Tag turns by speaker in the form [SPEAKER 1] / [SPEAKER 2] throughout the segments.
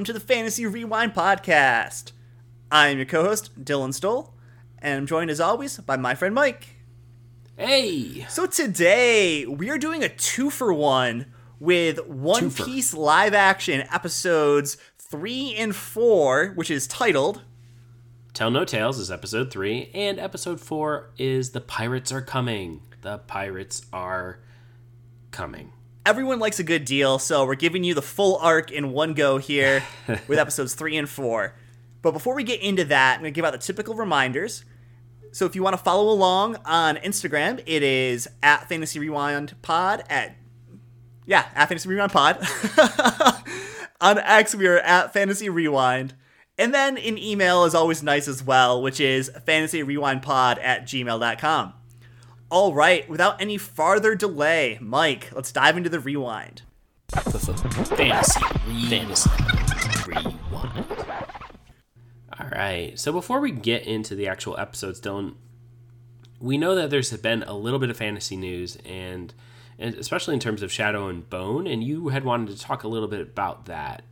[SPEAKER 1] welcome to the Fantasy Rewind podcast. I'm your co-host Dylan Stoll, and I'm joined as always by my friend Mike.
[SPEAKER 2] Hey!
[SPEAKER 1] So today we are doing a two for one with One
[SPEAKER 2] Twofer.
[SPEAKER 1] Piece live action episodes three and four, which is titled
[SPEAKER 2] Tell No Tales is episode three, and episode four is The Pirates Are Coming. The Pirates Are Coming.
[SPEAKER 1] Everyone likes a good deal, so we're giving you the full arc in one go here with episodes three and four. But before we get into that, I'm going to give out the typical reminders. So if you want to follow along on Instagram, it is at Fantasy Rewind Pod at yeah at Fantasy Rewind Pod. on X, we are at Fantasy Rewind. And then an email is always nice as well, which is fantasyrewindpod at gmail.com. All right, without any farther delay, Mike, let's dive into the rewind.
[SPEAKER 2] Fantasy. Fantasy. Rewind. All right. So before we get into the actual episodes, Dylan, we know that there's been a little bit of fantasy news, and, and especially in terms of Shadow and Bone, and you had wanted to talk a little bit about that.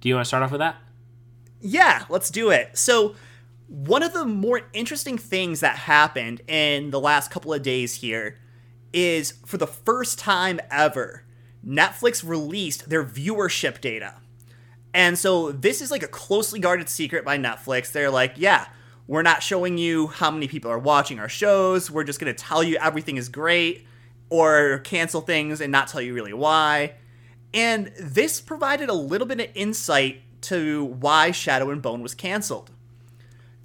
[SPEAKER 2] Do you want to start off with that?
[SPEAKER 1] Yeah, let's do it. So, one of the more interesting things that happened in the last couple of days here is for the first time ever, Netflix released their viewership data. And so this is like a closely guarded secret by Netflix. They're like, yeah, we're not showing you how many people are watching our shows. We're just going to tell you everything is great or cancel things and not tell you really why. And this provided a little bit of insight to why Shadow and Bone was canceled.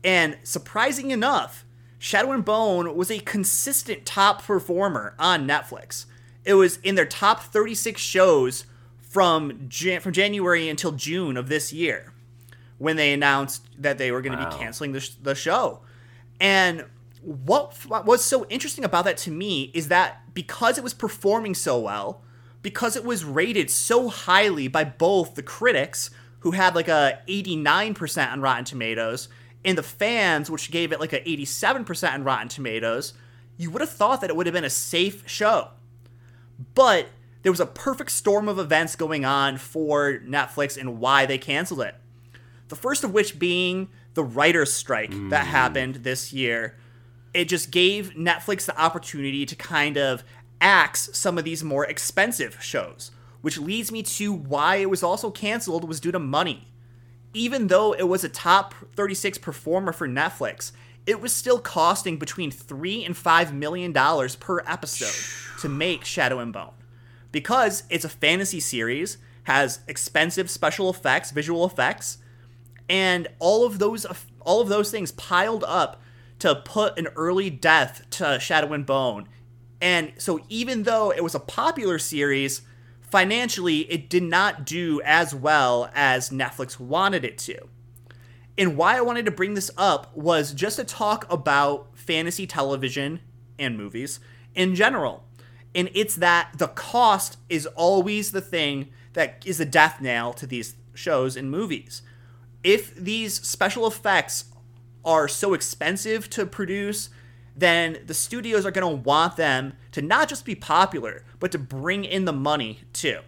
[SPEAKER 1] And surprising enough, Shadow and Bone was a consistent top performer on Netflix. It was in their top 36 shows from Jan- from January until June of this year when they announced that they were going to
[SPEAKER 2] Wow.
[SPEAKER 1] be canceling the, sh- the show. And what what was so interesting about that to me is that because it was performing so well, because it was rated so highly by both the critics who had like a 89% on Rotten Tomatoes and the fans which gave it like a 87% on Rotten Tomatoes, you would have thought that it would have been a safe show. But there was a perfect storm of events going on for Netflix and why they canceled it. The first of which being the writer's strike that mm. happened this year. It just gave Netflix the opportunity to kind of axe some of these more expensive shows, which leads me to why it was also canceled was due to money. Even though it was a top 36 performer for Netflix, it was still costing between 3 and 5 million dollars per episode to make Shadow and Bone because it's a fantasy series, has expensive special effects, visual effects, and all of those all of those things piled up to put an early death to Shadow and Bone. And so even though it was a popular series, financially it did not do as well as Netflix wanted it to. And why I wanted to bring this up was just to talk about fantasy television and movies in general. And it's that the cost is always the thing that is a death nail to these shows and movies. If these special effects are so expensive to produce, then the studios are going to want them to not just be popular, but to bring in the money too.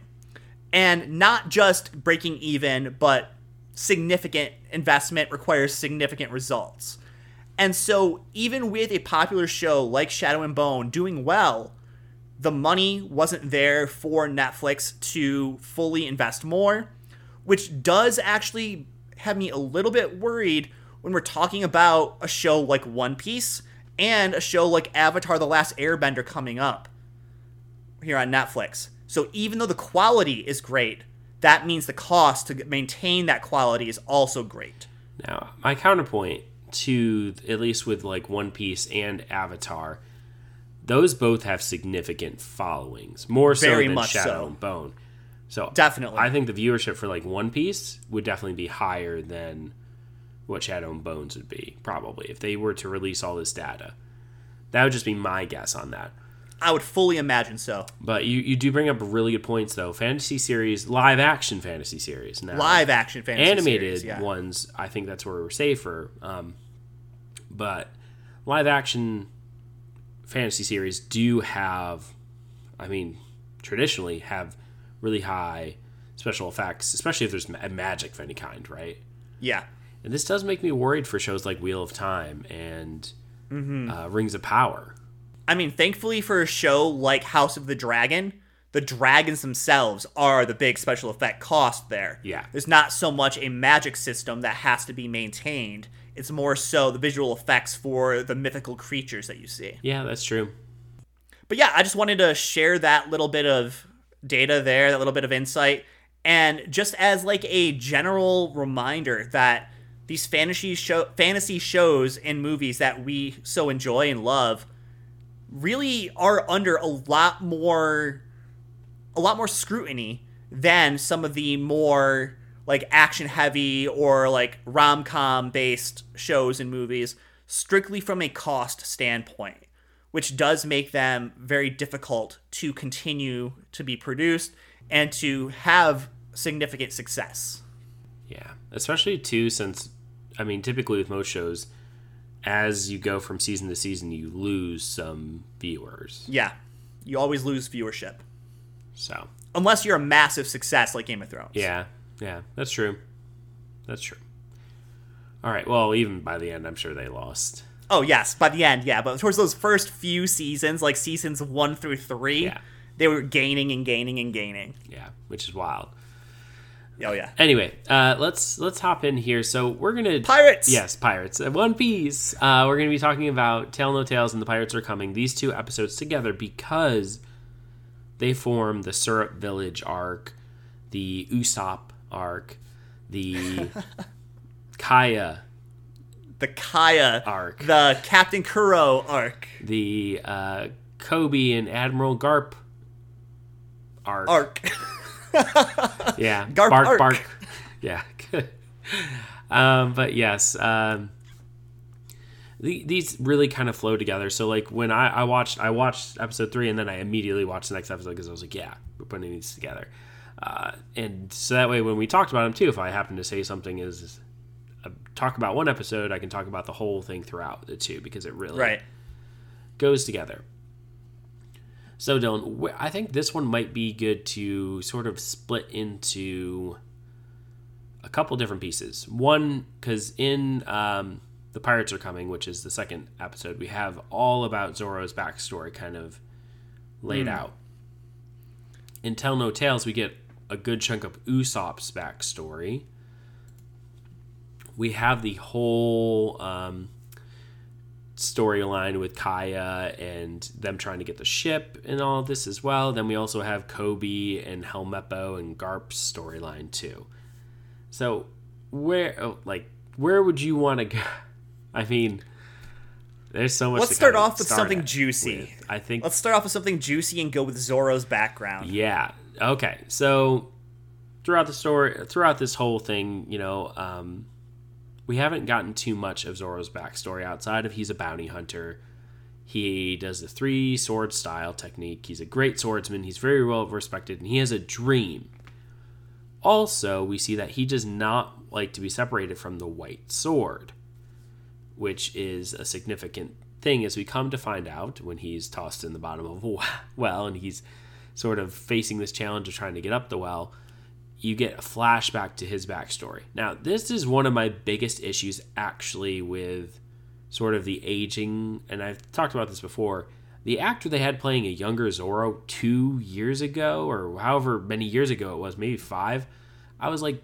[SPEAKER 1] And not just breaking even, but significant investment requires significant results. And so, even with a popular show like Shadow and Bone doing well, the money wasn't there for Netflix to fully invest more, which does actually have me a little bit worried when we're talking about a show like One Piece and a show like Avatar The Last Airbender coming up here on Netflix. So even though the quality is great, that means the cost to maintain that quality is also great.
[SPEAKER 2] Now, my counterpoint to at least with like One Piece and Avatar, those both have significant followings, more so
[SPEAKER 1] Very
[SPEAKER 2] than
[SPEAKER 1] much
[SPEAKER 2] Shadow
[SPEAKER 1] so.
[SPEAKER 2] and Bone. So
[SPEAKER 1] Definitely.
[SPEAKER 2] I think the viewership for like One Piece would definitely be higher than what Shadow and Bones would be, probably if they were to release all this data. That would just be my guess on that.
[SPEAKER 1] I would fully imagine so.
[SPEAKER 2] But you, you do bring up really good points though. Fantasy series, live action fantasy series now
[SPEAKER 1] Live action fantasy
[SPEAKER 2] animated
[SPEAKER 1] series, yeah.
[SPEAKER 2] ones, I think that's where we're safer. Um, but live action fantasy series do have, I mean, traditionally have really high special effects, especially if there's ma- magic of any kind, right?
[SPEAKER 1] Yeah.
[SPEAKER 2] And this does make me worried for shows like Wheel of Time and
[SPEAKER 1] Mm-hmm.
[SPEAKER 2] uh, Rings of Power.
[SPEAKER 1] I mean, thankfully for a show like House of the Dragon, the dragons themselves are the big special effect cost there.
[SPEAKER 2] Yeah.
[SPEAKER 1] There's not so much a magic system that has to be maintained. It's more so the visual effects for the mythical creatures that you see.
[SPEAKER 2] Yeah, that's true.
[SPEAKER 1] But yeah, I just wanted to share that little bit of data there, that little bit of insight, and just as like a general reminder that these fantasy show fantasy shows and movies that we so enjoy and love really are under a lot more a lot more scrutiny than some of the more like action heavy or like rom-com based shows and movies strictly from a cost standpoint which does make them very difficult to continue to be produced and to have significant success.
[SPEAKER 2] Yeah, especially too since I mean, typically with most shows, as you go from season to season, you lose some viewers.
[SPEAKER 1] Yeah, you always lose viewership
[SPEAKER 2] So
[SPEAKER 1] unless you're a massive success like Game of Thrones.
[SPEAKER 2] yeah, yeah, that's true. That's true. All right. Well, even by the end, I'm sure they lost.
[SPEAKER 1] Oh yes, by the end, yeah, but towards those first few seasons, like seasons one through three,
[SPEAKER 2] Yeah.
[SPEAKER 1] they were gaining and gaining and gaining.
[SPEAKER 2] Yeah, which is wild.
[SPEAKER 1] Oh yeah,
[SPEAKER 2] Anyway, uh, let's let's hop in here. So we're gonna
[SPEAKER 1] pirates.
[SPEAKER 2] Yes, Pirates. Uh, One Piece. Uh, we're going to be talking about Tale No Tales and The Pirates Are Coming. These two episodes together because they form the Syrup Village arc, the Usopp arc, the Kaya
[SPEAKER 1] the Kaya
[SPEAKER 2] arc,
[SPEAKER 1] the Captain Kuro arc.
[SPEAKER 2] the uh, Koby and Admiral Garp arc.
[SPEAKER 1] Arc.
[SPEAKER 2] Yeah,
[SPEAKER 1] Garp
[SPEAKER 2] bark,
[SPEAKER 1] arc.
[SPEAKER 2] bark. Yeah. um, but yes, um, the, these really kind of flow together. So like when I, I watched I watched episode three and then I immediately watched the next episode because I was like, yeah, we're putting these together. Uh, and so that way when we talked about them too, if I happen to say something is uh, talk about one episode, I can talk about the whole thing throughout the two because it really
[SPEAKER 1] right.
[SPEAKER 2] goes together. So, Dylan, I think this one might be good to sort of split into a couple different pieces. One, because in um, The Pirates Are Coming, which is the second episode, we have all about Zoro's backstory kind of laid out. In Tell No Tales, we get a good chunk of Usopp's backstory. We have the whole. Um, storyline with Kaya and them trying to get the ship and all this as well. Then we also have Koby and Helmeppo and Garp's storyline too. So where oh, like where would you want to go? I mean, there's so much.
[SPEAKER 1] Let's
[SPEAKER 2] to
[SPEAKER 1] start off with
[SPEAKER 2] start
[SPEAKER 1] something juicy.
[SPEAKER 2] with. I think
[SPEAKER 1] Let's start off with something juicy and go with Zoro's background.
[SPEAKER 2] yeah. Okay. So throughout the story, throughout this whole thing, you know, um, we haven't gotten too much of Zoro's backstory outside of he's a bounty hunter. He does the three sword style technique. He's a great swordsman. He's very well respected, and he has a dream. Also, we see that he does not like to be separated from the white sword, which is a significant thing as we come to find out when he's tossed in the bottom of a well and he's sort of facing this challenge of trying to get up the well. You get a flashback to his backstory. Now, this is one of my biggest issues actually with sort of the aging, and I've talked about this before. The actor they had playing a younger Zoro two years ago, or however many years ago it was, maybe five, I was like,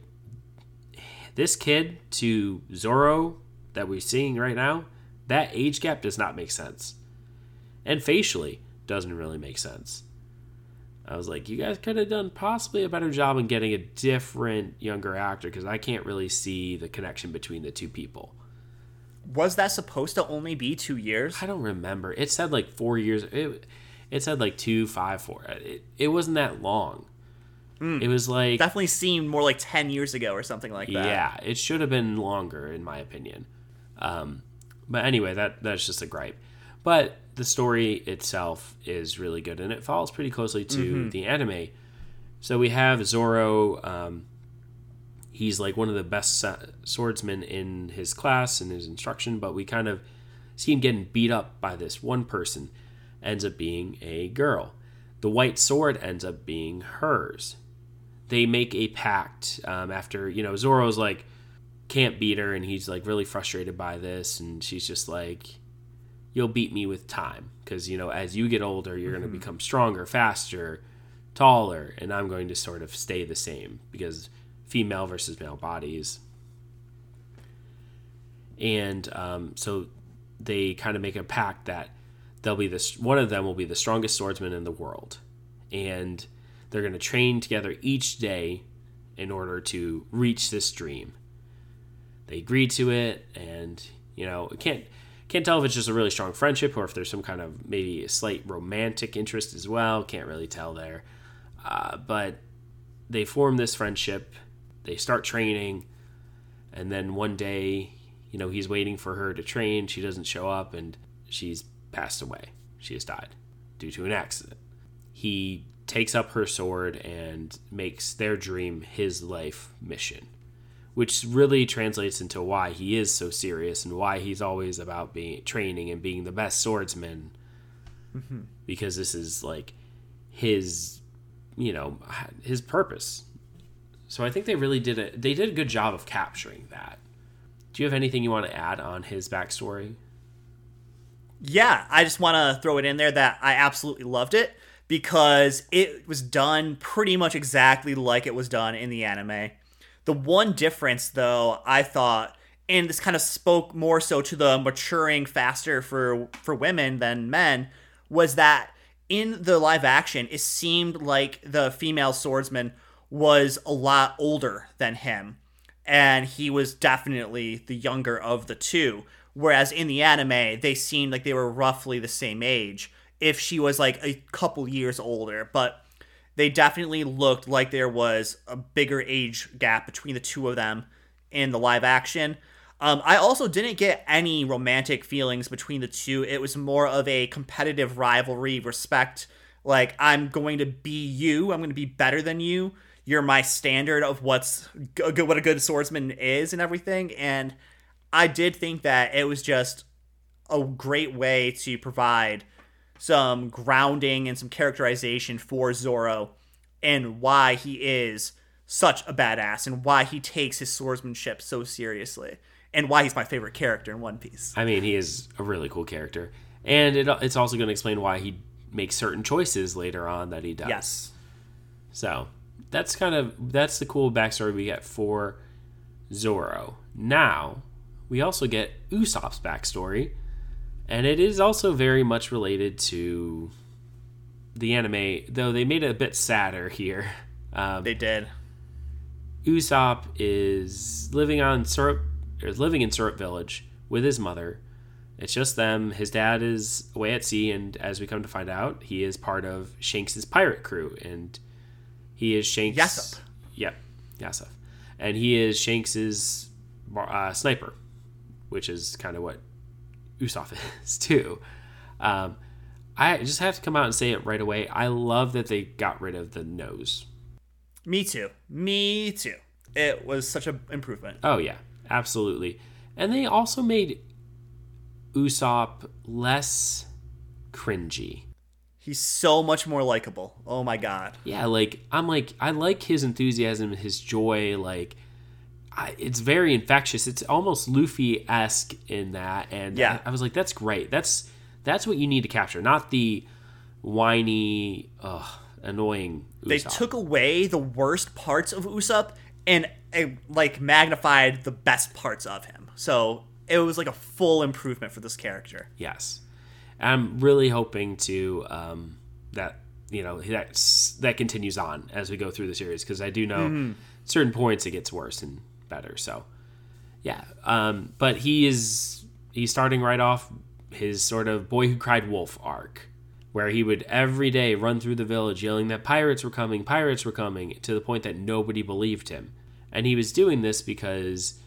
[SPEAKER 2] this kid to Zoro that we're seeing right now, that age gap does not make sense. And facially, doesn't really make sense. I was like, you guys could have done possibly a better job in getting a different younger actor because I can't really see the connection between the two people.
[SPEAKER 1] Was that supposed to only be two years?
[SPEAKER 2] I don't remember. It said like four years. It, it said like two, five, four. It, it wasn't that long. It was like
[SPEAKER 1] Definitely seemed more like 10 years ago or something like that.
[SPEAKER 2] Yeah, it should have been longer, in my opinion. Um, but anyway, that that's just a gripe. But the story itself is really good, and it follows pretty closely to the anime. So we have Zoro. Um, he's like one of the best swordsmen in his class and his instruction, but we kind of see him getting beat up by this one person. Ends up being a girl. The white sword ends up being hers. they make a pact um, after you know Zoro's like can't beat her and he's like really frustrated by this and she's just like you'll beat me with time. Because you know as you get older you're going to become stronger faster taller and i'm going to sort of stay the same because female versus male bodies. And um, so they kind of make a pact that they'll be this one of them will be the strongest swordsman in the world. And they're going to train together each day in order to reach this dream. They agree to it and you know can't can't tell if it's just a really strong friendship or if there's some kind of maybe a slight romantic interest as well. Can't really tell there. Uh, but they form this friendship. They start training. And then one day you know he's waiting for her to train. She doesn't show up and she's passed away. She has died due to an accident. He takes up her sword and makes their dream his life mission which really translates into why he is so serious and why he's always about being training and being the best swordsman
[SPEAKER 1] Mm-hmm.
[SPEAKER 2] because this is like his you know his purpose so i think they really did it they did a good job of capturing that do you have anything you want to add on his backstory
[SPEAKER 1] Yeah, I just want to throw it in there that I absolutely loved it because it was done pretty much exactly like it was done in the anime. The one difference, though, I thought, and this kind of spoke more so to the maturing faster for for women than men, was that in the live action, it seemed like the female swordsman was a lot older than him and he was definitely the younger of the two. Whereas in the anime, they seemed like they were roughly the same age, if she was like a couple years older. But they definitely looked like there was a bigger age gap between the two of them in the live action. Um, I also didn't get any romantic feelings between the two. It was more of a competitive rivalry, respect. Like, I'm going to be you, I'm going to be better than you you're my standard of what's good, what a good swordsman is and everything. And I did think that it was just a great way to provide some grounding and some characterization for Zoro and why he is such a badass and why he takes his swordsmanship so seriously and why he's my favorite character in One Piece.
[SPEAKER 2] I mean, he is a really cool character, and it, it's also going to explain why he makes certain choices later on that he does.
[SPEAKER 1] Yes.
[SPEAKER 2] So that's kind of that's the cool backstory we get for Zoro. Now we also get Usopp's backstory, and it is also very much related to the anime, though they made it a bit sadder here. Um,
[SPEAKER 1] They did.
[SPEAKER 2] Usopp is living on Syrup, or living in Syrup Village with his mother. It's just them. His dad is away at sea, and as we come to find out, he is part of Shanks's pirate crew, and he is Shanks.
[SPEAKER 1] Yasopp.
[SPEAKER 2] Yep, Yasopp, and he is Shanks's uh, sniper, which is kind of what Usopp is too. Um, I just have to come out and say it right away. I love that they got rid of the nose.
[SPEAKER 1] Me too. Me too. It was such an improvement.
[SPEAKER 2] Oh yeah, absolutely. And they also made Usopp less cringy.
[SPEAKER 1] He's so much more likable. Oh my god.
[SPEAKER 2] Yeah, like I'm like I like his enthusiasm, his joy. Like it's very infectious. It's almost Luffy esque in that, and
[SPEAKER 1] Yeah.
[SPEAKER 2] I, I was like, that's great. That's that's what you need to capture, not the whiny, ugh, annoying. Usopp.
[SPEAKER 1] They took away the worst parts of Usopp and like magnified the best parts of him. So it was like a full improvement for this character.
[SPEAKER 2] Yes, I'm really hoping to um, that you know that that continues on as we go through the series because I do know certain points it gets worse and better. So yeah, um, but he is he's starting right off his sort of boy who cried wolf arc. Where he would every day run through the village yelling that pirates were coming, pirates were coming, to the point that nobody believed him. And he was doing this because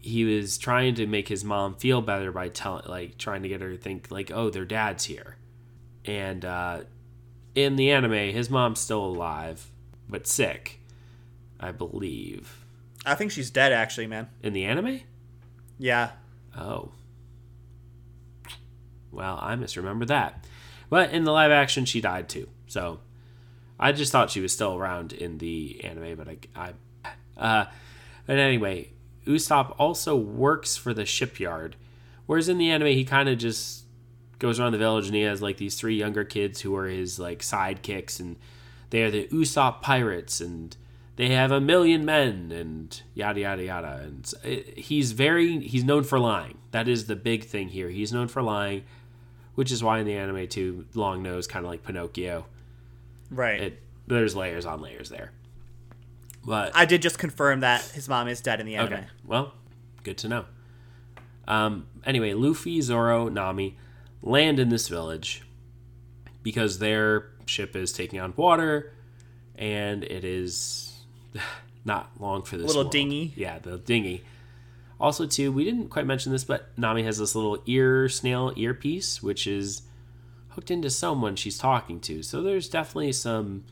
[SPEAKER 2] he was trying to make his mom feel better by telling like trying to get her to think like oh their dad's here and uh, in the anime his mom's still alive but sick i believe
[SPEAKER 1] I think she's dead actually, man.
[SPEAKER 2] in the anime
[SPEAKER 1] Yeah.
[SPEAKER 2] oh well i misremember that but in the live action she died too so I just thought she was still around in the anime, but I, I uh, but anyway, Usopp also works for the shipyard, whereas in the anime he kind of just goes around the village and he has like these three younger kids who are his like sidekicks and they are the Usopp pirates and they have a million men and yada yada yada. And he's very he's known for lying. That is the big thing here. He's known for lying which is why in the anime too long nose kind of like pinocchio.
[SPEAKER 1] Right.
[SPEAKER 2] It, there's layers on layers there. But
[SPEAKER 1] i did just confirm that his mom is dead in the anime.
[SPEAKER 2] Okay well good to know. Um, anyway luffy zoro nami land in this village because their ship is taking on water and it is not long for this
[SPEAKER 1] little
[SPEAKER 2] world.
[SPEAKER 1] dinghy.
[SPEAKER 2] Yeah, the dinghy. Also, too, we didn't quite mention this, but Nami has this little ear snail earpiece, which is hooked into someone she's talking to. So there's definitely some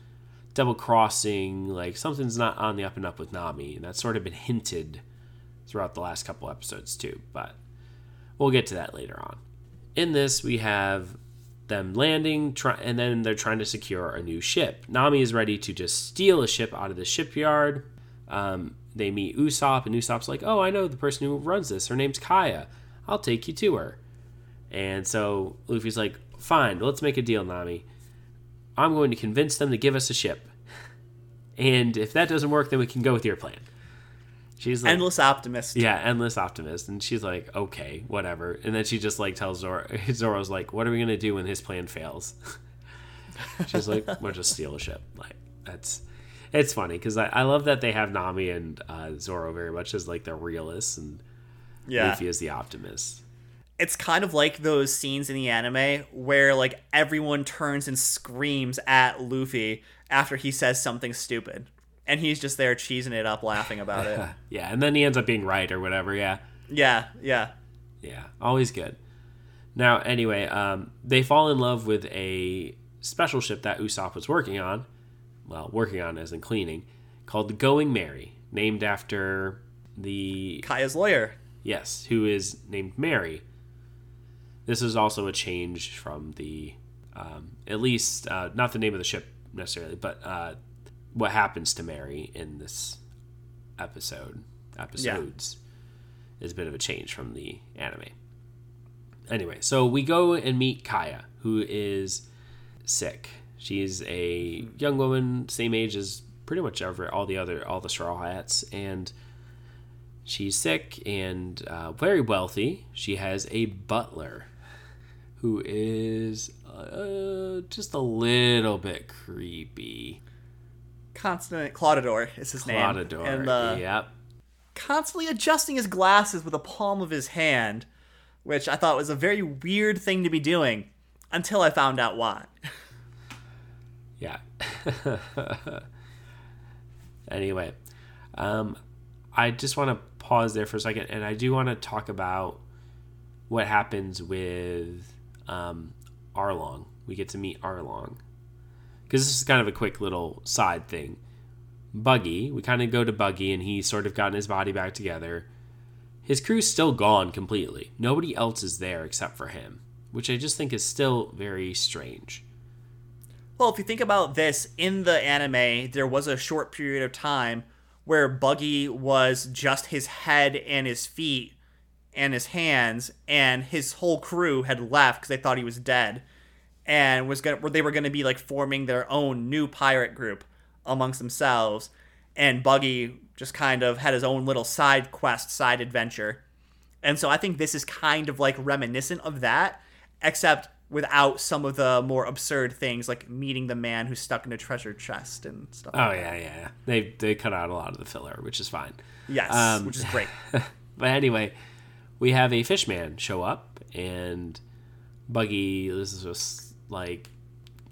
[SPEAKER 2] double crossing, like something's not on the up and up with Nami, and that's sort of been hinted throughout the last couple episodes too. But we'll get to that later on. In this, we have them landing, try, and then they're trying to secure a new ship. Nami is ready to just steal a ship out of the shipyard. Um, they meet Usopp, and Usopp's like, "Oh, I know the person who runs this. Her name's Kaya. I'll take you to her." And so Luffy's like, "Fine, let's make a deal, Nami. I'm going to convince them to give us a ship, and if that doesn't work, then we can go with your plan."
[SPEAKER 1] She's like, endless optimist.
[SPEAKER 2] Yeah, endless optimist. And she's like, okay, whatever. And then she just like tells Zoro, Zoro's like, what are we gonna do when his plan fails? she's like, we'll just steal a ship. Like that's, it's funny because I, I love that they have Nami and uh, Zoro very much as like the realists and yeah. Luffy is the optimist.
[SPEAKER 1] It's kind of like those scenes in the anime where like everyone turns and screams at Luffy after he says something stupid and he's just there cheesing it up, laughing about it.
[SPEAKER 2] yeah, and then he ends up being right or whatever. Yeah.
[SPEAKER 1] Yeah. Yeah.
[SPEAKER 2] Yeah. Always good. Now, anyway, um, they fall in love with a special ship that Usopp was working on. Well, working on as in cleaning, called the Going Merry, named after the
[SPEAKER 1] Kaya's lawyer.
[SPEAKER 2] Yes, who is named Merry. This is also a change from the, um, at least uh, not the name of the ship necessarily, but uh, what happens to Merry in this episode episodes yeah. is a bit of a change from the anime. Anyway, so we go and meet Kaya, who is sick. She's a young woman, same age as pretty much every all the other all the straw hats, and she's sick and uh, very wealthy. She has a butler who is uh, just a little bit creepy.
[SPEAKER 1] Constant Klahadore is his name.
[SPEAKER 2] Klahadore. And uh, yep.
[SPEAKER 1] Constantly adjusting his glasses with the palm of his hand, which I thought was a very weird thing to be doing until I found out why.
[SPEAKER 2] yeah. anyway, um, I just want to pause there for a second, and I do want to talk about what happens with um, Arlong. We get to meet Arlong because this is kind of a quick little side thing. Buggy, we kind of go to Buggy, and he's sort of gotten his body back together. His crew's still gone completely. Nobody else is there except for him, which I just think is still very strange.
[SPEAKER 1] Well, if you think about this, in the anime, there was a short period of time where Buggy was just his head and his feet and his hands, and his whole crew had left because they thought he was dead and was gonna they were gonna be like forming their own new pirate group amongst themselves, and Buggy just kind of had his own little side quest, side adventure, and so I think this is kind of like reminiscent of that, except without some of the more absurd things like meeting the man who's stuck in a treasure chest and stuff.
[SPEAKER 2] Oh like yeah, that. yeah. They they cut out a lot of the filler, which is fine.
[SPEAKER 1] Yes, um, which is great.
[SPEAKER 2] but anyway, we have a fishman show up and Buggy. This is just like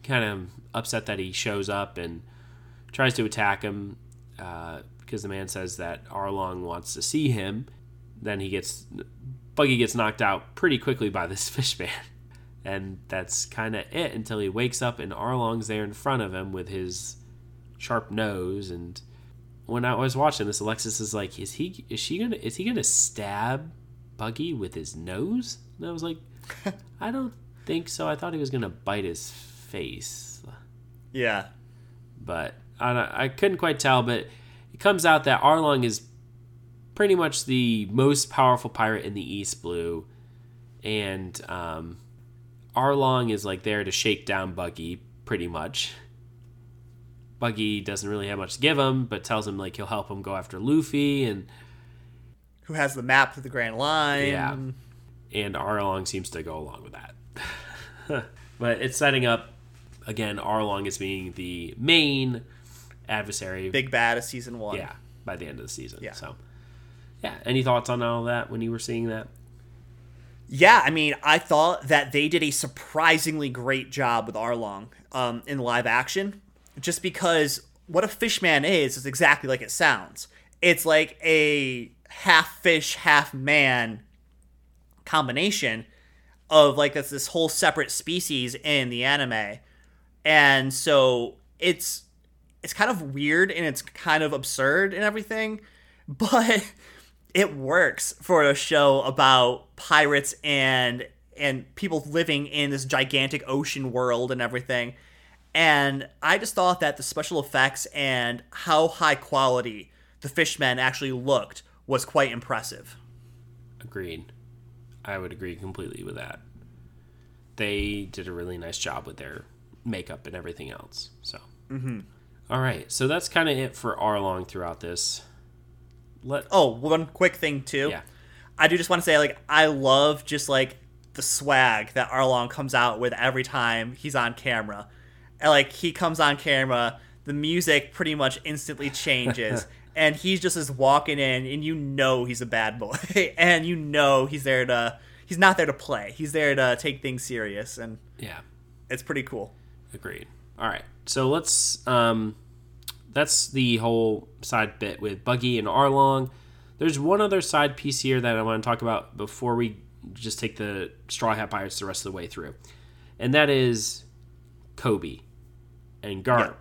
[SPEAKER 2] kind of upset that he shows up and tries to attack him uh, because the man says that Arlong wants to see him. Then he gets Buggy gets knocked out pretty quickly by this fish man. And that's kind of it until he wakes up and Arlong's there in front of him with his sharp nose. And when I was watching this, Alexis is like, "Is he? Is she gonna? Is he gonna stab Buggy with his nose?" And I was like, "I don't think so. I thought he was gonna bite his face.
[SPEAKER 1] Yeah.
[SPEAKER 2] but I, I couldn't quite tell. But it comes out that Arlong is pretty much the most powerful pirate in the East Blue, and um, Arlong is like there to shake down Buggy, pretty much. Buggy doesn't really have much to give him, but tells him like he'll help him go after Luffy, and
[SPEAKER 1] Who has the map to the Grand Line?
[SPEAKER 2] Yeah. and Arlong seems to go along with that. but it's setting up again Arlong as being the main adversary.
[SPEAKER 1] Big bad of season one.
[SPEAKER 2] yeah, by the end of the season.
[SPEAKER 1] Yeah.
[SPEAKER 2] So, yeah. Any thoughts on all that when you were seeing that?
[SPEAKER 1] Yeah, I mean, I thought that they did a surprisingly great job with Arlong um, in live action, just because what a fishman is is exactly like it sounds. It's like a half fish, half man combination of like this this whole separate species in the anime, and so it's it's kind of weird and it's kind of absurd and everything, but it works for a show about pirates and and people living in this gigantic ocean world and everything. And I just thought that the special effects and how high quality the fishmen actually looked was quite impressive.
[SPEAKER 2] Agreed. I would agree completely with that. They did a really nice job with their makeup and everything else. So, mm-hmm. All right. So that's kind of it for Arlong throughout this. Let
[SPEAKER 1] Oh, one quick thing too.
[SPEAKER 2] yeah.
[SPEAKER 1] I do just want to say, like, I love just like the swag that Arlong comes out with every time he's on camera. And, like, he comes on camera, the music pretty much instantly changes, and he's just is walking in, and you know he's a bad boy, and you know he's there to. He's not there to play. He's there to take things serious, and
[SPEAKER 2] Yeah.
[SPEAKER 1] it's pretty cool.
[SPEAKER 2] Agreed. All right. So let's um that's the whole side bit with Buggy and Arlong. There's one other side piece here that I want to talk about before we just take the Straw Hat Pirates the rest of the way through. And that is Koby and Garp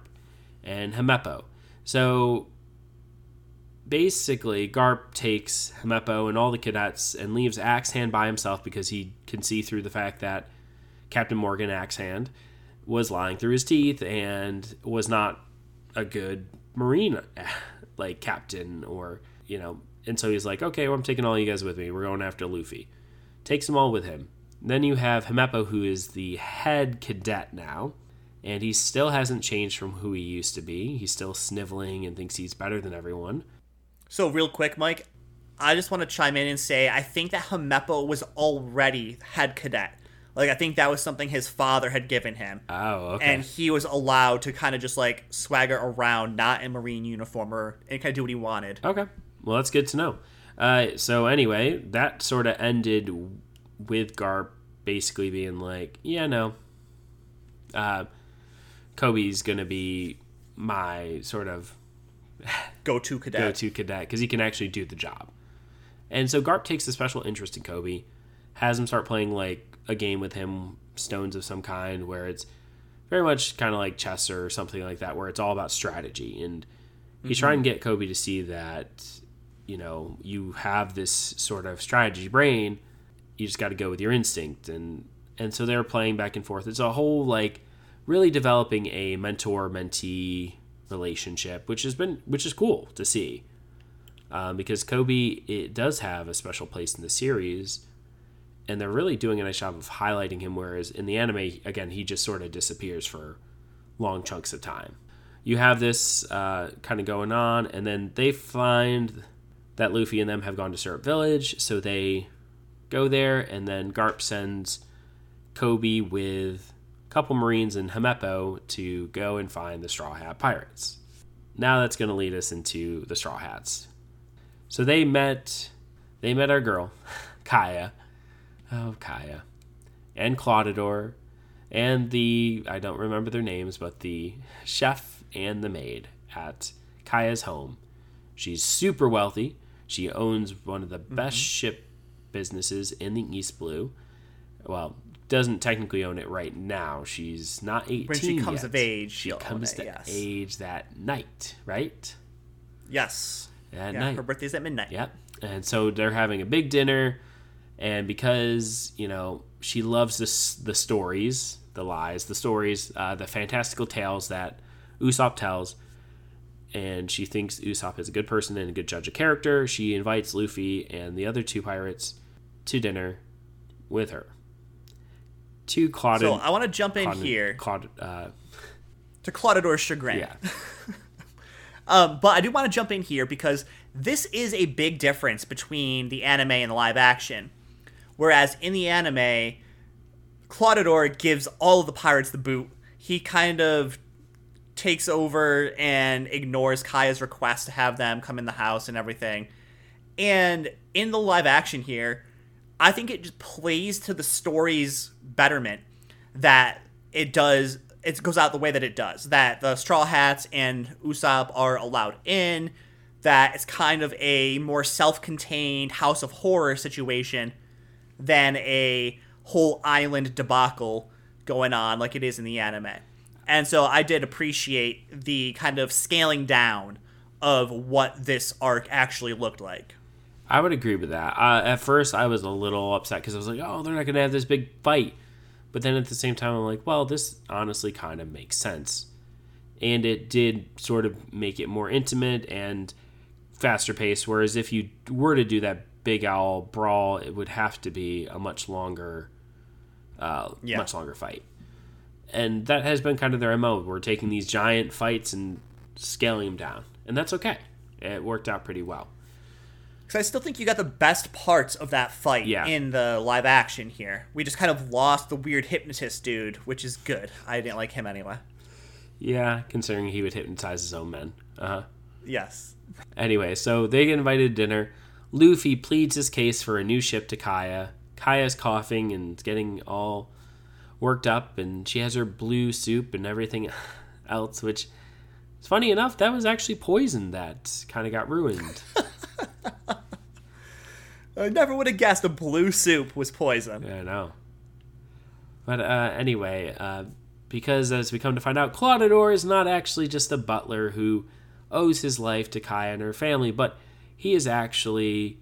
[SPEAKER 2] and Helmeppo. So basically Garp takes Helmeppo and all the cadets and leaves Axe Hand by himself because he can see through the fact that Captain Morgan Axe Hand was lying through his teeth and was not a good marine like captain or you know. And so he's like okay well i'm taking all you guys with me. We're going after luffy. Takes them all with him. Then you have Helmeppo who is the head cadet now and he still hasn't changed from who he used to be. He's still sniveling and thinks he's better than everyone
[SPEAKER 1] So, real quick, Mike, I just want to chime in and say I think that Helmeppo was already head cadet. Like, I think that was something his father had given him.
[SPEAKER 2] oh okay
[SPEAKER 1] And he was allowed to kind of just like swagger around, not in Marine uniform or and kind of do what he wanted.
[SPEAKER 2] Okay. Well, that's good to know. Uh, so anyway, that sort of ended with Garp basically being like, "Yeah, no, uh, Koby's gonna be my sort of
[SPEAKER 1] Go to cadet.
[SPEAKER 2] go-to cadet because he can actually do the job." And so Garp takes a special interest in Koby, has him start playing like a game with him, stones of some kind, where it's very much kind of like chess or something like that, where it's all about strategy. And he's trying to get Koby to see that, you know, you have this sort of strategy brain. You just got to go with your instinct, and and so they're playing back and forth. It's a whole like really developing a mentor mentee relationship, which has been which is cool to see. Um, because Koby it does have a special place in the series, and they're really doing a nice job of highlighting him. Whereas in the anime, again, he just sort of disappears for long chunks of time. You have this uh, kind of going on, and then they find that Luffy and them have gone to Syrup Village, so they go there, and then Garp sends Koby with couple Marines and Helmeppo to go and find the Straw Hat Pirates. Now that's going to lead us into the Straw Hats. So they met, they met our girl, Kaya. Oh, Kaya. And Klahadore. And the, I don't remember their names, but the chef and the maid at Kaya's home. She's super wealthy. She owns one of the best mm-hmm. ship businesses in the East Blue. Well, doesn't technically own it right now. She's not 18
[SPEAKER 1] When she comes
[SPEAKER 2] yet.
[SPEAKER 1] of age,
[SPEAKER 2] she comes
[SPEAKER 1] it,
[SPEAKER 2] to
[SPEAKER 1] yes.
[SPEAKER 2] age that night, right?
[SPEAKER 1] Yes.
[SPEAKER 2] At
[SPEAKER 1] yeah,
[SPEAKER 2] night.
[SPEAKER 1] her birthday's at midnight.
[SPEAKER 2] Yep. And so they're having a big dinner, and because you know she loves this, the stories, the lies, the stories, uh, the fantastical tales that Usopp tells, and she thinks Usopp is a good person and a good judge of character. She invites Luffy and the other two pirates to dinner with her. To Claude.
[SPEAKER 1] So I want to jump in here
[SPEAKER 2] uh,
[SPEAKER 1] to Klahadore's chagrin.
[SPEAKER 2] yeah.
[SPEAKER 1] Um, but I do want to jump in here because this is a big difference between the anime and the live action. Whereas in the anime, Klahadore gives all of the pirates the boot. He kind of takes over and ignores Kaya's request to have them come in the house and everything. And in the live action here, I think it just plays to the story's betterment that it does it goes out the way that it does. That the Straw Hats and Usopp are allowed in. That it's kind of a more self-contained House of Horror situation than a whole island debacle going on like it is in the anime. And so I did appreciate the kind of scaling down of what this arc actually looked like.
[SPEAKER 2] I would agree with that. Uh, at first, I was a little upset because I was like, "Oh, they're not going to have this big fight," but then at the same time, I'm like, "Well, this honestly kind of makes sense," and it did sort of make it more intimate and faster paced. Whereas if you were to do that big owl brawl, it would have to be a much longer, uh,
[SPEAKER 1] Yeah.
[SPEAKER 2] much longer fight, and that has been kind of their mo. We're taking these giant fights and scaling them down, and that's okay. It worked out pretty well.
[SPEAKER 1] Because I still think you got the best parts of that fight
[SPEAKER 2] Yeah.
[SPEAKER 1] in the live action here. We just kind of lost the weird hypnotist dude, which is good. I didn't like him anyway.
[SPEAKER 2] Yeah, considering he would hypnotize his own men. Uh huh.
[SPEAKER 1] Yes.
[SPEAKER 2] Anyway, so they get invited to dinner. Luffy pleads his case for a new ship to Kaya. Kaya's coughing and getting all worked up, and she has her blue soup and everything else, which is funny enough, that was actually poison that kind of got ruined.
[SPEAKER 1] I never would have guessed a blue soup was poison.
[SPEAKER 2] Yeah, I know. But uh, anyway, uh, because as we come to find out, Klahadore is not actually just a butler who owes his life to Kaya and her family, but he is actually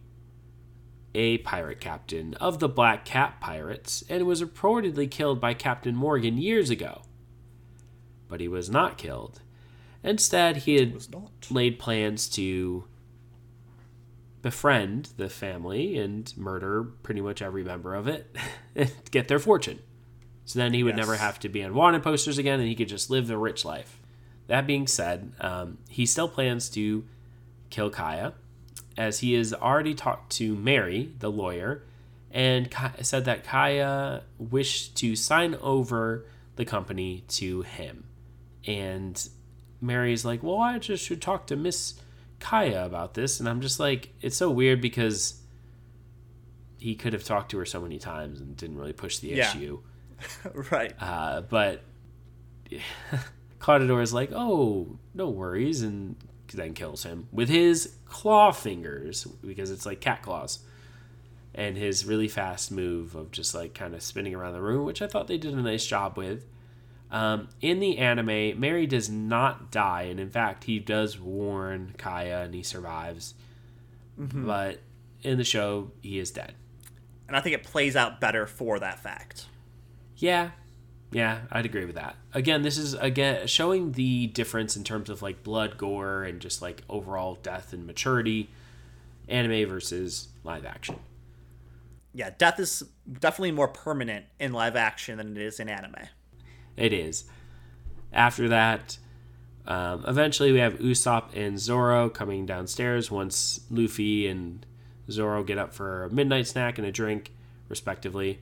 [SPEAKER 2] a pirate captain of the Black Cat Pirates and was reportedly killed by Captain Morgan years ago. But he was not killed. Instead, he had laid plans to befriend the family and murder pretty much every member of it and get their fortune. So then he would
[SPEAKER 1] Yes.
[SPEAKER 2] never have to be on wanted posters again and he could just live the rich life. That being said, um, he still plans to kill Kaya as he has already talked to Merry, the lawyer, and said that Kaya wished to sign over the company to him. And Merry's like, well, I just should talk to Miss Kaya about this. And I'm just like, it's so weird because he could have talked to her so many times and didn't really push the
[SPEAKER 1] Yeah.
[SPEAKER 2] issue.
[SPEAKER 1] right.
[SPEAKER 2] Uh, but Klahadore is like, oh, no worries, and then kills him with his claw fingers because it's like cat claws. And his really fast move of just like kind of spinning around the room, which I thought they did a nice job with. Um, in the anime, Merry does not die, and in fact, he does warn Kaya and he survives. But in the show, he is dead.
[SPEAKER 1] And I think it plays out better for that fact.
[SPEAKER 2] Yeah, yeah, I'd agree with that. Again, this is again showing the difference in terms of like blood, gore, and just like overall death and maturity, anime versus live action.
[SPEAKER 1] Yeah, death is definitely more permanent in live action than it is in anime.
[SPEAKER 2] It is. After that, um, eventually we have Usopp and Zoro coming downstairs once Luffy and Zoro get up for a midnight snack and a drink, respectively.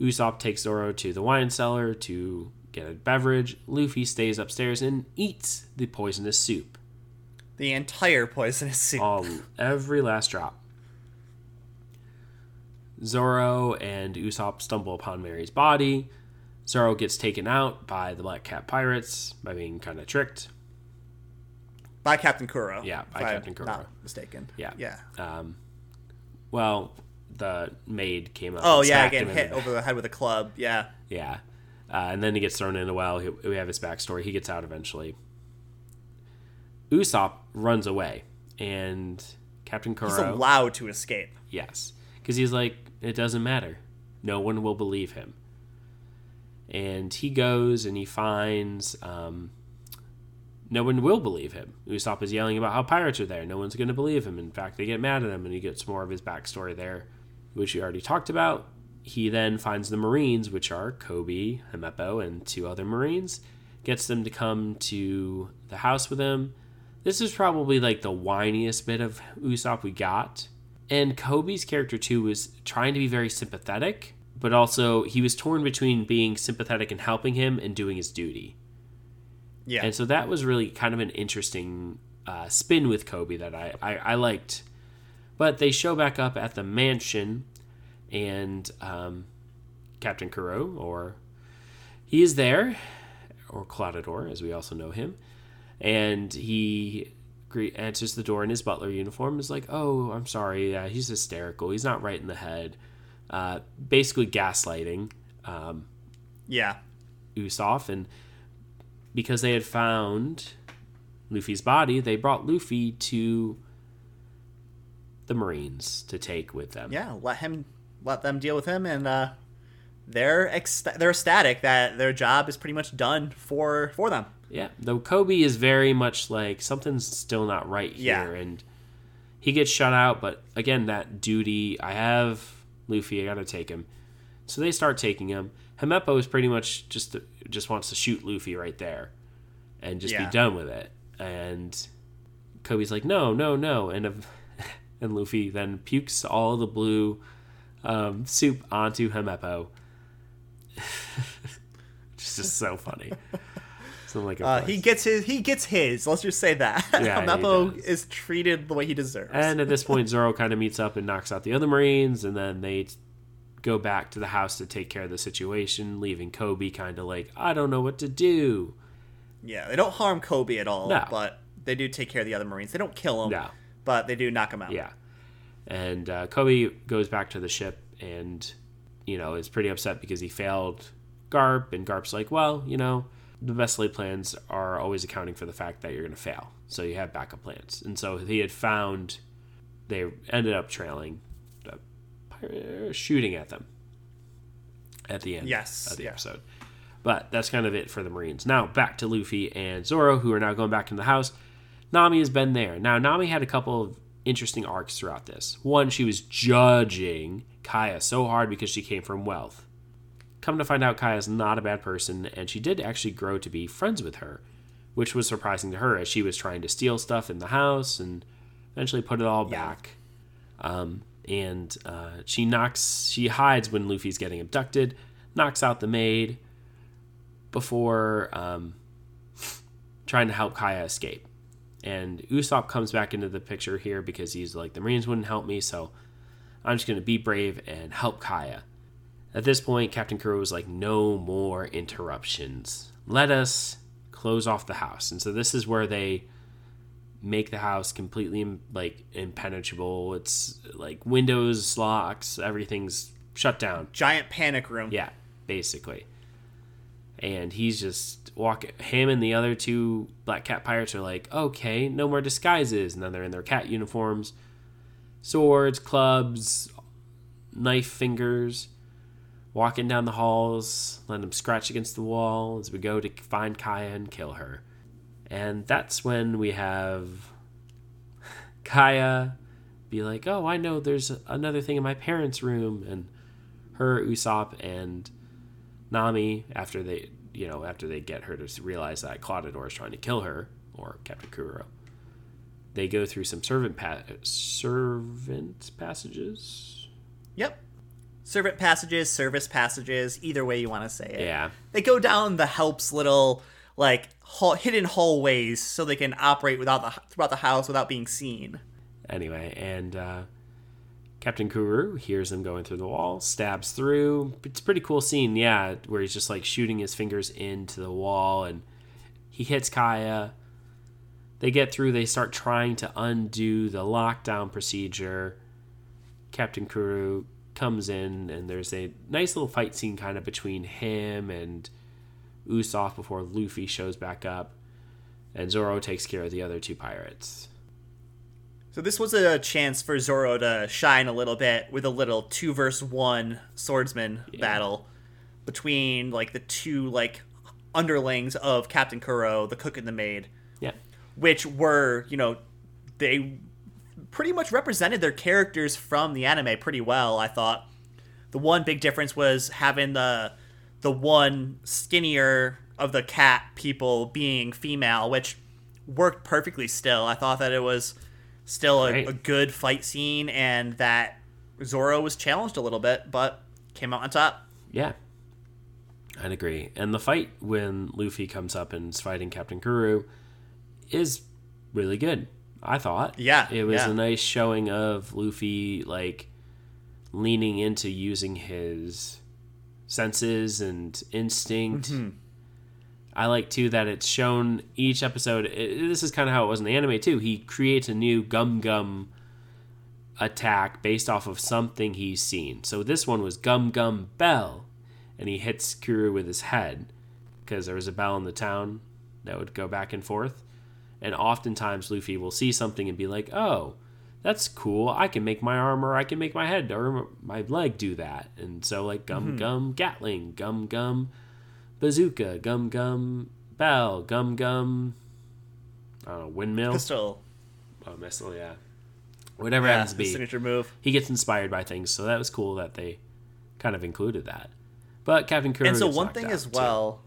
[SPEAKER 2] Usopp takes Zoro to the wine cellar to get a beverage. Luffy stays upstairs and eats the poisonous soup.
[SPEAKER 1] The entire poisonous soup.
[SPEAKER 2] All every last drop. Zoro and Usopp stumble upon Merry's body. Zoro gets taken out by the Black Cat Pirates by being kind of tricked.
[SPEAKER 1] By Captain Kuro.
[SPEAKER 2] Yeah, by
[SPEAKER 1] if I'm
[SPEAKER 2] Captain Kuro.
[SPEAKER 1] Not mistaken.
[SPEAKER 2] Yeah.
[SPEAKER 1] Yeah.
[SPEAKER 2] Um, well, the maid came up.
[SPEAKER 1] Oh
[SPEAKER 2] and
[SPEAKER 1] yeah, again hit
[SPEAKER 2] the-
[SPEAKER 1] over the head with a club. Yeah.
[SPEAKER 2] Yeah. Uh, and then he gets thrown in a well. He- We have his backstory. He gets out eventually. Usopp runs away, and Captain Kuro.
[SPEAKER 1] He's allowed to escape.
[SPEAKER 2] Yes, because he's like, it doesn't matter. No one will believe him. And he goes and he finds um, no one will believe him. Usopp is yelling about how pirates are there. No one's going to believe him. In fact, they get mad at him, and he gets more of his backstory there, which we already talked about. He then finds the Marines, which are Koby, Helmeppo, and two other Marines, gets them to come to the house with him. This is probably like the whiniest bit of Usopp we got. And Koby's character, too, was trying to be very sympathetic, but also he was torn between being sympathetic and helping him and doing his duty.
[SPEAKER 1] Yeah.
[SPEAKER 2] And so that was really kind of an interesting uh, spin with Koby that I, I, I liked. But they show back up at the mansion, and um, Captain Kuro, or he is there, or Klahadore, as we also know him, and he answers the door in his butler uniform. Is like, "Oh, I'm sorry. Uh, he's hysterical. He's not right in the head." Uh, basically, gaslighting um,
[SPEAKER 1] yeah.
[SPEAKER 2] Usopp, and because they had found Luffy's body, they brought Luffy to the Marines to take with them.
[SPEAKER 1] Yeah. Let him. Let them deal with him, and uh, they're ec- they're ecstatic that their job is pretty much done for for them.
[SPEAKER 2] Yeah, though Koby is very much like something's still not right
[SPEAKER 1] Yeah.
[SPEAKER 2] here, and he gets shut out. But again, that duty I have Luffy, I gotta take him. So they start taking him. Helmeppo is pretty much just just wants to shoot Luffy right there, and just
[SPEAKER 1] Yeah.
[SPEAKER 2] be done with it. And Koby's like, no, no, no, and and Luffy then pukes all the blue um, soup onto Helmeppo. It's just so funny. So like,
[SPEAKER 1] Uh, he gets his. He gets his. Let's just say that.
[SPEAKER 2] Yeah,
[SPEAKER 1] Meppo is treated the way he deserves.
[SPEAKER 2] And at this point, Zoro kind of meets up and knocks out the other Marines, and then they go back to the house to take care of the situation, leaving Koby kind of like, I don't know what to do.
[SPEAKER 1] yeah, they don't harm Koby at all,
[SPEAKER 2] No.
[SPEAKER 1] but they do take care of the other Marines. They don't kill him,
[SPEAKER 2] No.
[SPEAKER 1] but they do knock him out.
[SPEAKER 2] Yeah. And uh, Koby goes back to the ship and, you know, is pretty upset because he failed Garp, and Garp's like, well, you know, the best laid plans are always accounting for the fact that you're going to fail. So you have backup plans. And so he had found, they ended up trailing, uh, shooting at them at the end
[SPEAKER 1] Yes,
[SPEAKER 2] of the
[SPEAKER 1] yeah.
[SPEAKER 2] episode. But that's kind of it for the Marines. Now back to Luffy and Zoro, who are now going back into the house. Nami has been there. Now Nami had a couple of interesting arcs throughout this. One, she was judging Kaya so hard because she came from wealth. Come to find out, Kaya's not a bad person, and she did actually grow to be friends with her, which was surprising to her as she was trying to steal stuff in the house and eventually put it all
[SPEAKER 1] Yeah.
[SPEAKER 2] back. Um, and uh, she knocks, she hides when Luffy's getting abducted, knocks out the maid before um, trying to help Kaya escape. And Usopp comes back into the picture here because he's like, the Marines wouldn't help me, so I'm just going to be brave and help Kaya. At this point, Captain Kuro was like, no more interruptions. Let us close off the house. And so this is where they make the house completely like impenetrable. It's like windows, locks, everything's shut down.
[SPEAKER 1] Giant panic room.
[SPEAKER 2] Yeah, basically. And he's just walking. Him and the other two Black Cat pirates are like, okay, no more disguises. And then they're in their cat uniforms, swords, clubs, knife fingers, walking down the halls, letting them scratch against the wall as we go to find Kaya and kill her. And that's when we have Kaya be like, oh, I know there's another thing in my parents' room. And her, Usopp, and Nami, after they, you know, after they get her to realize that Klahadore is trying to kill her, or Captain Kuro, they go through some servant pa- servant passages.
[SPEAKER 1] Yep. Servant passages, service passages, either way you want to say it.
[SPEAKER 2] Yeah,
[SPEAKER 1] They go down the help's little like hall, hidden hallways so they can operate without the throughout the house without being seen.
[SPEAKER 2] anyway, and uh, Captain Kuro hears them going through the wall, stabs through. It's a pretty cool scene, yeah, where he's just like shooting his fingers into the wall and he hits Kaya. They get through, they start trying to undo the lockdown procedure. Captain Kuro comes in and there's a nice little fight scene kind of between him and Usopp before Luffy shows back up. And Zoro takes care of the other two pirates.
[SPEAKER 1] So this was a chance for Zoro to shine a little bit with a little two versus one swordsman battle between like the two like underlings of Captain Kuro, the cook and the maid,
[SPEAKER 2] Yeah.
[SPEAKER 1] which were you know they pretty much represented their characters from the anime pretty well. I thought the one big difference was having the the one skinnier of the cat people being female, which worked perfectly. Still, I thought that it was still a, a good fight scene, and that Zoro was challenged a little bit, but came out on top.
[SPEAKER 2] Yeah. I'd agree. And the fight when Luffy comes up and is fighting Captain Kuro is really good. I thought.
[SPEAKER 1] Yeah,
[SPEAKER 2] It was
[SPEAKER 1] yeah.
[SPEAKER 2] a nice showing of Luffy like leaning into using his senses and instinct.
[SPEAKER 1] Mm-hmm.
[SPEAKER 2] I like too that it's shown each episode. It, this is kind of how it was in the anime too. He creates a new Gum Gum attack based off of something he's seen. So this one was Gum Gum Bell, and he hits Kuro with his head because there was a bell in the town that would go back and forth. And oftentimes Luffy will see something and be like, "Oh, that's cool. I can make my arm or I can make my head or my leg do that." And so like Gum mm-hmm. Gum Gatling, Gum Gum Bazooka, Gum Gum Bell, Gum Gum I don't know, windmill.
[SPEAKER 1] Pistol,
[SPEAKER 2] Oh, missile, yeah. Whatever
[SPEAKER 1] yeah,
[SPEAKER 2] happens to be
[SPEAKER 1] signature move.
[SPEAKER 2] he gets inspired by things, so that was cool that they kind of included that. But Captain Kuro
[SPEAKER 1] and so one thing as
[SPEAKER 2] too.
[SPEAKER 1] well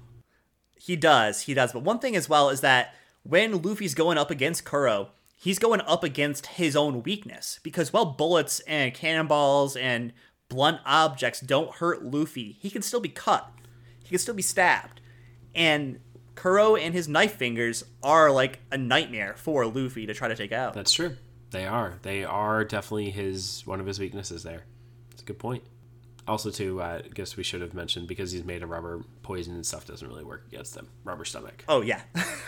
[SPEAKER 1] he does he does but one thing as well is that when luffy's going up against kuro he's going up against his own weakness because while bullets and cannonballs and blunt objects don't hurt luffy he can still be cut he can still be stabbed and kuro and his knife fingers are like a nightmare for luffy to try to take out
[SPEAKER 2] That's true. They are. They are definitely his one of his weaknesses there. It's a good point. Also, too, I guess we should have mentioned because he's made of rubber, poison and stuff doesn't really work against them. Rubber stomach.
[SPEAKER 1] oh yeah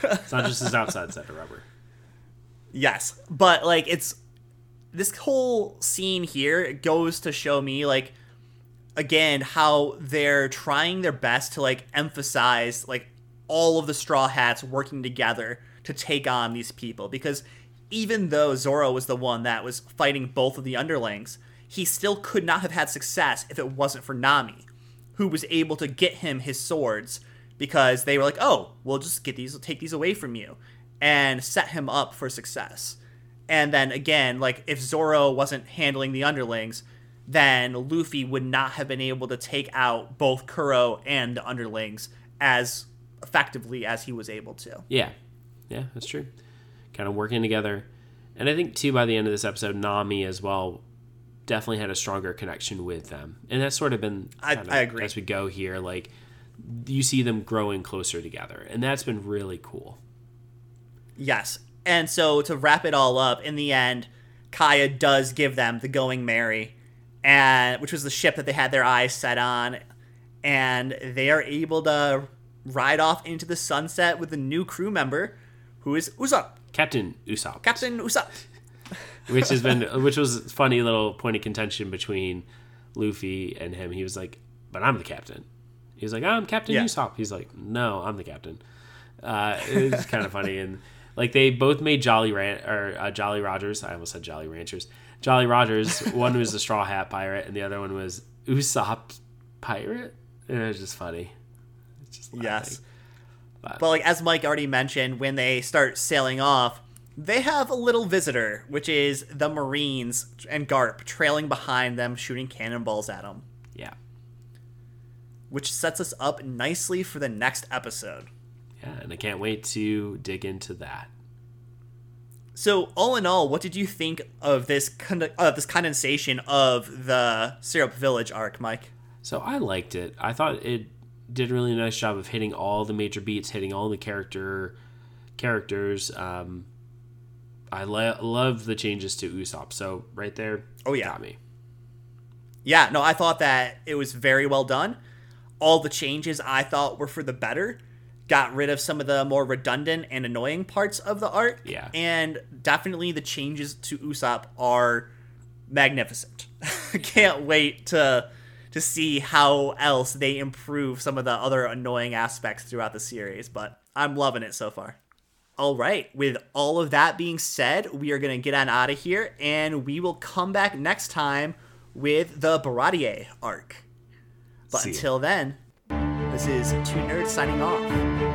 [SPEAKER 2] It's not just his outside set of rubber.
[SPEAKER 1] Yes, but like it's this whole scene here goes to show me like again how they're trying their best to like emphasize like all of the straw hats working together to take on these people because even though Zoro was the one that was fighting both of the underlings, he still could not have had success if it wasn't for Nami, who was able to get him his swords because they were like, "Oh, we'll just get these, take these away from you," and set him up for success. And then again, like if Zoro wasn't handling the underlings, then Luffy would not have been able to take out both Kuro and the underlings as effectively as he was able to.
[SPEAKER 2] Yeah, yeah, that's true. Kind of working together, and I think too by the end of this episode, Nami as well definitely had a stronger connection with them, and that's sort of been
[SPEAKER 1] I-
[SPEAKER 2] of,
[SPEAKER 1] I agree.
[SPEAKER 2] as we go here. Like you see them growing closer together, and that's been really cool.
[SPEAKER 1] Yes. And so to wrap it all up, in the end, Kaya does give them the Going Merry, and which was the ship that they had their eyes set on, and they are able to ride off into the sunset with a new crew member, who is Usopp,
[SPEAKER 2] Captain Usopp,
[SPEAKER 1] Captain Usopp.
[SPEAKER 2] Which has been which was a funny little point of contention between Luffy and him. He was like, "But I'm the captain." He was like, "I'm Captain
[SPEAKER 1] Yeah.
[SPEAKER 2] Usopp." He's like, "No, I'm the captain." Uh, it was kind of funny and like they both made Jolly Ran or uh, Jolly Rogers. I almost said Jolly Ranchers. Jolly Rogers. one was the Straw Hat Pirate, and the other one was Usopp Pirate. And it was just funny. Just
[SPEAKER 1] Yes.
[SPEAKER 2] laughing.
[SPEAKER 1] But like as Mike already mentioned, when they start sailing off, they have a little visitor, which is the Marines and Garp trailing behind them, shooting cannonballs at them.
[SPEAKER 2] Yeah.
[SPEAKER 1] which sets us up nicely for the next episode.
[SPEAKER 2] Yeah, and I can't wait to dig into that.
[SPEAKER 1] So, all in all, what did you think of this con- uh, this condensation of the Syrup Village arc, Mike?
[SPEAKER 2] So I liked it. I thought it did a really nice job of hitting all the major beats, hitting all the character characters. Um, I lo- love the changes to Usopp. So right there,
[SPEAKER 1] Oh, yeah.
[SPEAKER 2] got me.
[SPEAKER 1] Yeah, no, I thought that it was very well done. All the changes I thought were for the better. Got rid of some of the more redundant and annoying parts of the arc.
[SPEAKER 2] Yeah.
[SPEAKER 1] And definitely the changes to Usopp are magnificent. Can't wait to to see how else they improve some of the other annoying aspects throughout the series, but I'm loving it so far. All right, with all of that being said, we are going to get on out of here and we will come back next time with the Baratie arc. But
[SPEAKER 2] See ya.
[SPEAKER 1] until then, this is Two Nerds signing off.